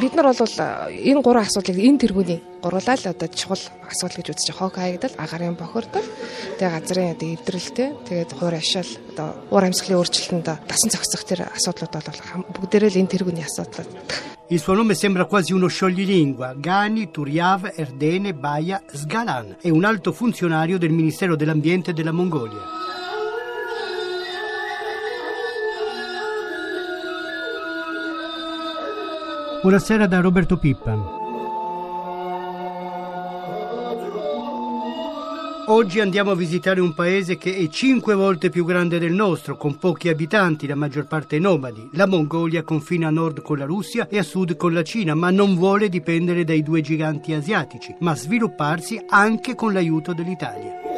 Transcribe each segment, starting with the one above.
Бид нар бол энэ гурван асуудлыг энэ тэргүүний гурлаа л одоо чухал асуудал гэж үзэж хог хаягдал агарын бохирдол тэгээ газрын одоо эвдрэлтэй тэгээд хуур ашаал одоо уур амьсгалын өөрчлөлтөнд дасан зохицох тэр асуудлууд бол бүгдээрээ л энэ тэргүүний асуудал. Il suo nome sembra quasi uno scioglilingua, Gani Turiav Erdene Baya Sgalan, è un alto funzionario del Ministero dell'Ambiente della Mongolia. Buonasera da Roberto Pippa. Oggi andiamo a visitare un paese che è cinque volte più grande del nostro, con pochi abitanti, la maggior parte nomadi. La Mongolia confina a nord con la Russia e a sud con la Cina, ma non vuole dipendere dai due giganti asiatici, ma svilupparsi anche con l'aiuto dell'Italia.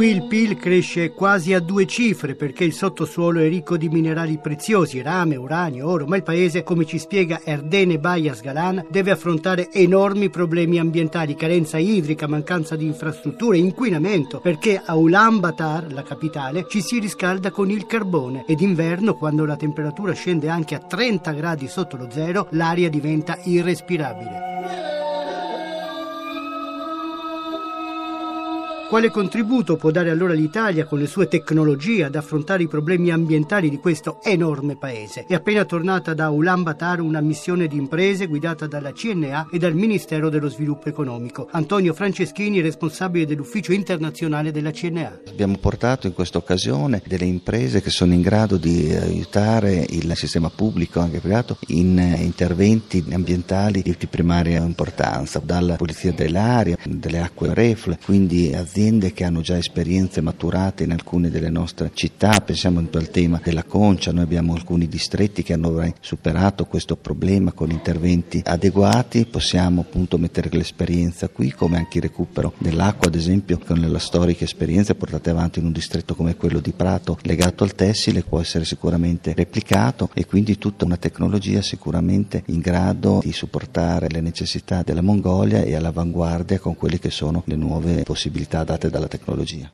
Qui il PIL cresce quasi a due cifre perché il sottosuolo è ricco di minerali preziosi, rame, uranio, oro, ma il paese, come ci spiega Erdene Bayas Galan, deve affrontare enormi problemi ambientali, carenza idrica, mancanza di infrastrutture, inquinamento, perché a Ulaanbaatar, la capitale, ci si riscalda con il carbone ed d'inverno, quando la temperatura scende anche a 30 gradi sotto lo zero, l'aria diventa irrespirabile. Quale contributo può dare allora l'Italia con le sue tecnologie ad affrontare i problemi ambientali di questo enorme paese? È appena tornata da Ulaanbaatar una missione di imprese guidata dalla CNA e dal Ministero dello Sviluppo Economico. Antonio Franceschini, responsabile dell'ufficio internazionale della CNA. Abbiamo portato in questa occasione delle imprese che sono in grado di aiutare il sistema pubblico, anche privato, in interventi ambientali di primaria importanza, dalla pulizia dell'aria, delle acque reflue, quindi aziende aziende che hanno già esperienze maturate in alcune delle nostre città, pensiamo al tema della concia, noi abbiamo alcuni distretti che hanno superato questo problema con interventi adeguati, possiamo appunto mettere l'esperienza qui come anche il recupero dell'acqua ad esempio con le storiche esperienze portate avanti in un distretto come quello di Prato legato al tessile può essere sicuramente replicato e quindi tutta una tecnologia sicuramente in grado di supportare le necessità della Mongolia e all'avanguardia con quelle che sono le nuove possibilità date dalla tecnologia.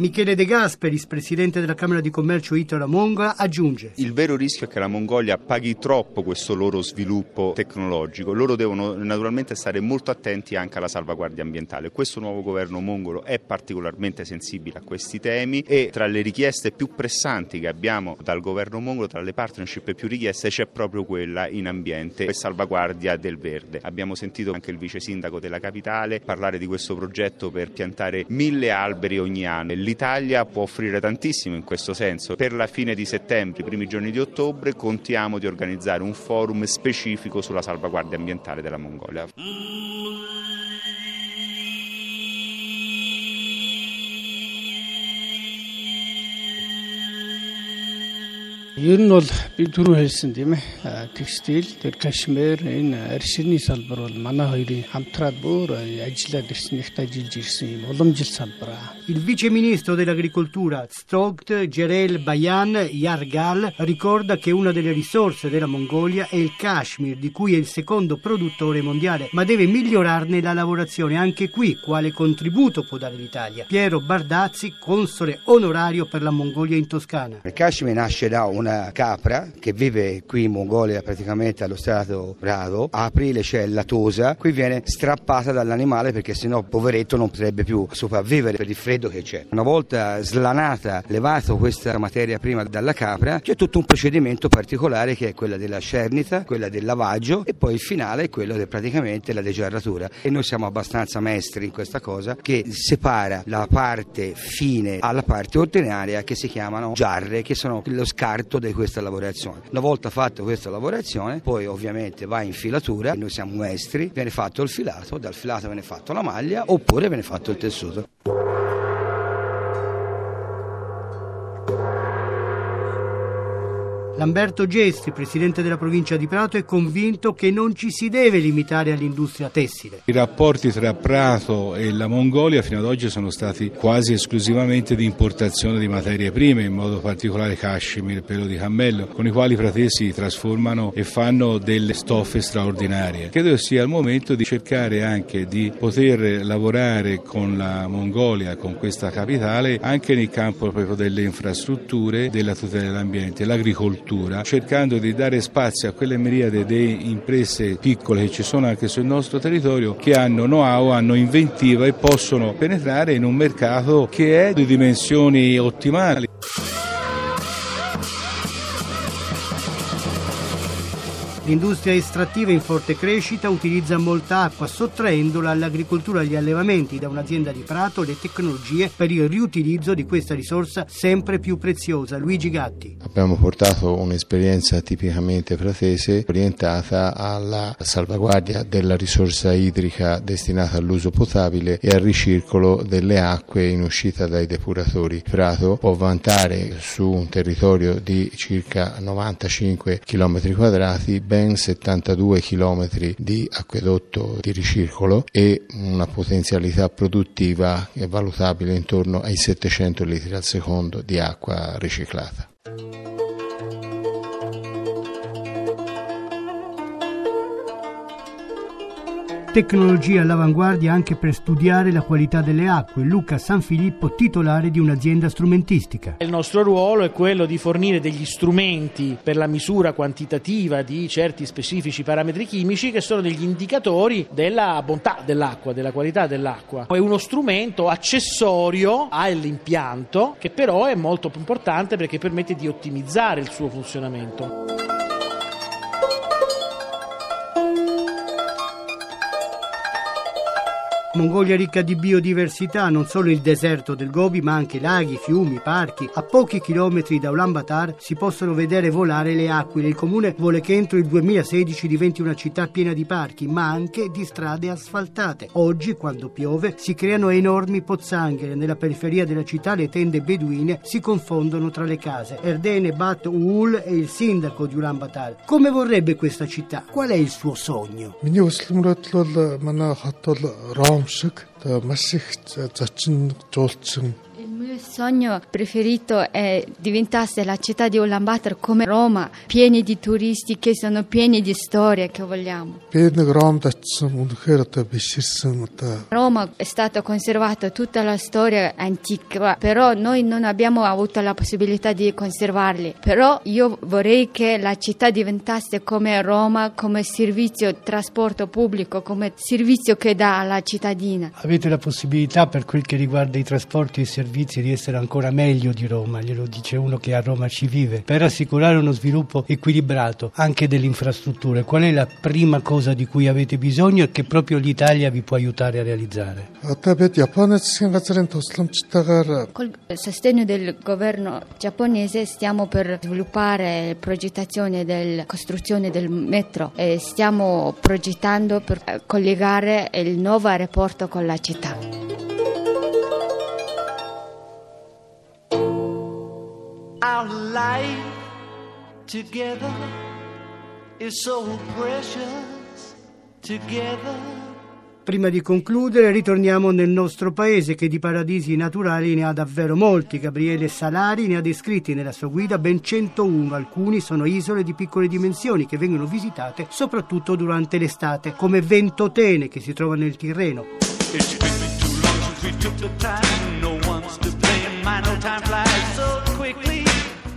Michele De Gasperis, presidente della Camera di Commercio Italo-Mongola, aggiunge: Il vero rischio è che la Mongolia paghi troppo questo loro sviluppo tecnologico. Loro devono naturalmente stare molto attenti anche alla salvaguardia ambientale. Questo nuovo governo mongolo è particolarmente sensibile a questi temi e tra le richieste più pressanti che abbiamo dal governo mongolo, tra le partnership più richieste, c'è proprio quella in ambiente e salvaguardia del verde. Abbiamo sentito anche il vice sindaco della capitale parlare di questo progetto per piantare mille alberi ogni anno l'Italia può offrire tantissimo in questo senso. Per la fine di settembre, i primi giorni di ottobre, contiamo di organizzare un forum specifico sulla salvaguardia ambientale della Mongolia. Ер нь бол би түрүү хэлсэн тийм ээ. Текстил, тэр кашмир, энэ аршины салбар бол манай хоёрын хамтраад бүр ажиллаад ирсэн, ихт ажиллаж ирсэн юм уламжил салбар. Il vice ministro dell'agricoltura Stogt Gerel Bayan Yargal ricorda che una delle risorse della Mongolia è il Kashmir, di cui è il secondo produttore mondiale, ma deve migliorarne la lavorazione. Anche qui, quale contributo può dare l'Italia? Piero Bardazzi, console onorario per la Mongolia in Toscana. Il Kashmir nasce da una una capra che vive qui in Mongolia praticamente allo stato Rado, aprile c'è la tosa, qui viene strappata dall'animale perché sennò poveretto non potrebbe più sopravvivere per il freddo che c'è. Una volta slanata, levato questa materia prima dalla capra, c'è tutto un procedimento particolare che è quella della cernita, quella del lavaggio e poi il finale è quello di praticamente la degerratura. E noi siamo abbastanza maestri in questa cosa che separa la parte fine alla parte ordinaria che si chiamano giarre, che sono lo scarto di questa lavorazione. Una volta fatta questa lavorazione, poi ovviamente va in filatura, noi siamo maestri, viene fatto il filato, dal filato viene fatto la maglia oppure viene fatto il tessuto. Lamberto Gesti, presidente della provincia di Prato, è convinto che non ci si deve limitare all'industria tessile. I rapporti tra Prato e la Mongolia fino ad oggi sono stati quasi esclusivamente di importazione di materie prime, in modo particolare cashmere, pelo di cammello, con i quali i pratesi trasformano e fanno delle stoffe straordinarie. Credo sia il momento di cercare anche di poter lavorare con la Mongolia, con questa capitale, anche nel campo proprio delle infrastrutture, della tutela dell'ambiente, l'agricoltura, cercando di dare spazio a quelle miriade di imprese piccole che ci sono anche sul nostro territorio che hanno know-how, hanno inventiva e possono penetrare in un mercato che è di dimensioni ottimali. L'industria estrattiva in forte crescita utilizza molta acqua sottraendola all'agricoltura e agli allevamenti da un'azienda di Prato le tecnologie per il riutilizzo di questa risorsa sempre più preziosa. Luigi Gatti. Abbiamo portato un'esperienza tipicamente pratese orientata alla salvaguardia della risorsa idrica destinata all'uso potabile e al ricircolo delle acque in uscita dai depuratori. Prato può vantare su un territorio di circa 95 km quadrati ben 72 km di acquedotto di ricircolo e una potenzialità produttiva valutabile intorno ai 700 litri al secondo di acqua riciclata. Tecnologia all'avanguardia anche per studiare la qualità delle acque. Luca Sanfilippo, titolare di un'azienda strumentistica. Il nostro ruolo è quello di fornire degli strumenti per la misura quantitativa di certi specifici parametri chimici che sono degli indicatori della bontà dell'acqua, della qualità dell'acqua. È uno strumento accessorio all'impianto che però è molto importante perché permette di ottimizzare il suo funzionamento. Mongolia ricca di biodiversità, non solo il deserto del Gobi, ma anche laghi, fiumi, parchi. A pochi chilometri da Ulaanbaatar si possono vedere volare le aquile. Il comune vuole che entro il 2016 diventi una città piena di parchi, ma anche di strade asfaltate. Oggi, quando piove, si creano enormi pozzanghere. Nella periferia della città le tende beduine si confondono tra le case. Erdene Bat Uul è il sindaco di Ulaanbaatar. Come vorrebbe questa città? Qual è il suo sogno? гудамж шиг маш их зочин жуулцсан sogno preferito è diventasse la città di Ulan Ulaanbaatar come Roma, pieni di turisti che sono pieni di storie che vogliamo. Roma è stata conservata tutta la storia antica, però noi non abbiamo avuto la possibilità di conservarli. Però io vorrei che la città diventasse come Roma, come servizio trasporto pubblico, come servizio che dà alla cittadina. Avete la possibilità per quel che riguarda i trasporti e i servizi di essere essere ancora meglio di Roma, glielo dice uno che a Roma ci vive, per assicurare uno sviluppo equilibrato anche delle infrastrutture. Qual è la prima cosa di cui avete bisogno e che proprio l'Italia vi può aiutare a realizzare? Col sostegno del governo giapponese stiamo per sviluppare la progettazione della costruzione del metro e stiamo progettando per collegare il nuovo aeroporto con la città. Life together is so precious together. Prima di concludere ritorniamo nel nostro paese che di paradisi naturali ne ha davvero molti. Gabriele Salari ne ha descritti nella sua guida ben 101, alcuni sono isole di piccole dimensioni che vengono visitate soprattutto durante l'estate, come Ventotene che si trova nel Tirreno. It's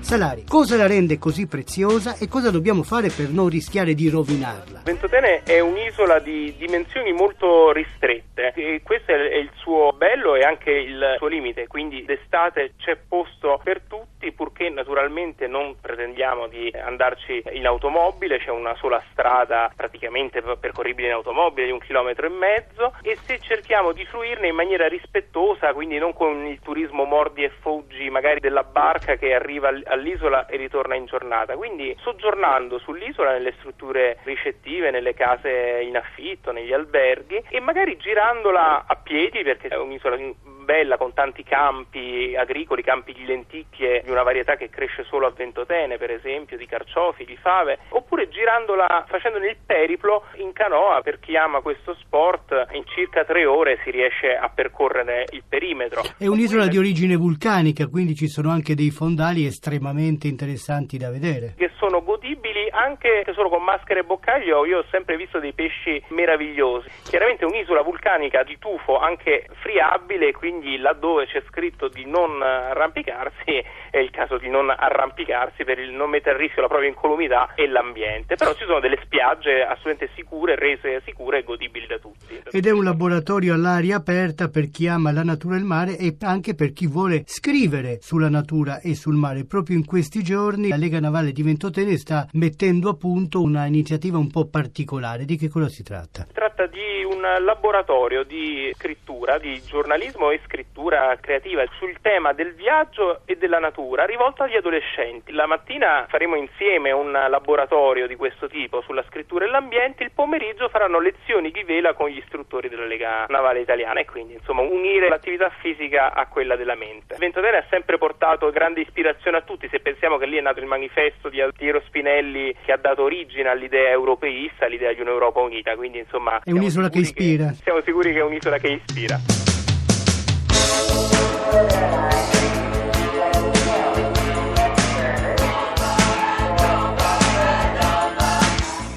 Salari, cosa la rende così preziosa e cosa dobbiamo fare per non rischiare di rovinarla? Ventotene è un'isola di dimensioni molto ristrette e questo è il suo bello e anche il suo limite, quindi d'estate c'è posto per tutti purché naturalmente non pretendiamo di andarci in automobile, c'è una sola strada praticamente percorribile in automobile di un chilometro e mezzo e se cerchiamo di fruirne in maniera rispettosa, quindi non con il turismo mordi e fuggi magari della barca che arriva all'isola e ritorna in giornata, quindi soggiornando sull'isola nelle strutture ricettive, nelle case in affitto, negli alberghi e magari girandola a piedi perché è un'isola bella con tanti campi agricoli, campi di lenticchie di una varietà che cresce solo a Ventotene, per esempio, di carciofi, di fave, oppure girandola, facendone il periplo in canoa, per chi ama questo sport, in circa tre ore si riesce a percorrere il perimetro. È un'isola di origine vulcanica, quindi ci sono anche dei fondali estremamente interessanti da vedere. Che sono godibili anche solo con maschera e boccaglio, io ho sempre visto dei pesci meravigliosi. Chiaramente un'isola vulcanica di tufo anche friabile, quindi laddove c'è scritto di non arrampicarsi è il caso di non arrampicarsi per non mettere a rischio la propria incolumità e l'ambiente. Però ci sono delle spiagge assolutamente sicure, rese sicure e godibili da tutti. Ed è un laboratorio all'aria aperta per chi ama la natura e il mare e anche per chi vuole scrivere sulla natura e sul mare. Proprio in questi giorni la Lega Navale di Ventotene sta mettendo a punto una iniziativa un po' particolare. Di che cosa si tratta? Si tratta di un laboratorio di scrittura, di giornalismo e scrittura creativa sul tema del viaggio e della natura rivolto agli adolescenti. La mattina faremo insieme un laboratorio di questo tipo sulla scrittura e l'ambiente, il pomeriggio faranno lezioni di vela con gli istruttori della Lega Navale Italiana e quindi insomma unire l'attività fisica a quella della mente. Ventotene ha sempre portato grande ispirazione a tutti, se pensiamo che lì è nato il manifesto di Altiero Spinelli che ha dato origine all'idea europeista, all'idea di un'Europa unita, quindi insomma è un'isola che ispira. Che, siamo sicuri che è un'isola che ispira.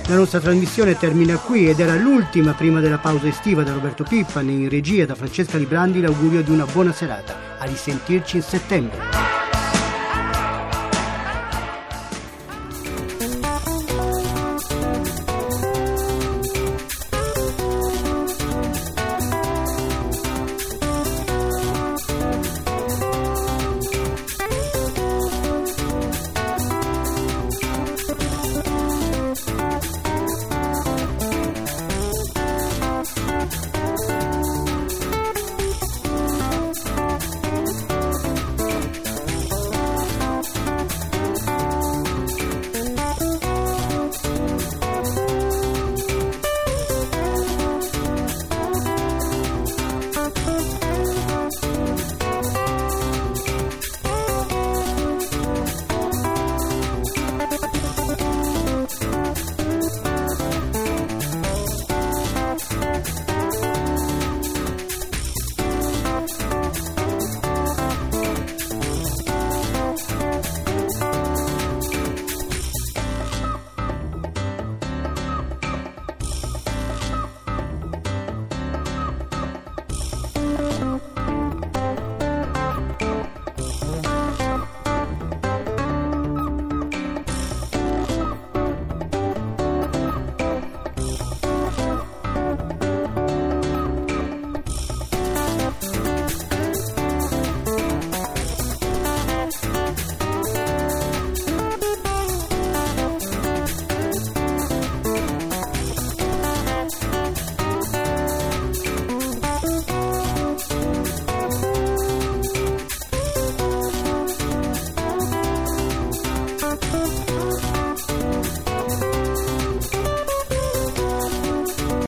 La nostra trasmissione termina qui ed era l'ultima prima della pausa estiva da Roberto Pippani in regia da Francesca Librandi l'augurio di una buona serata. A risentirci in settembre.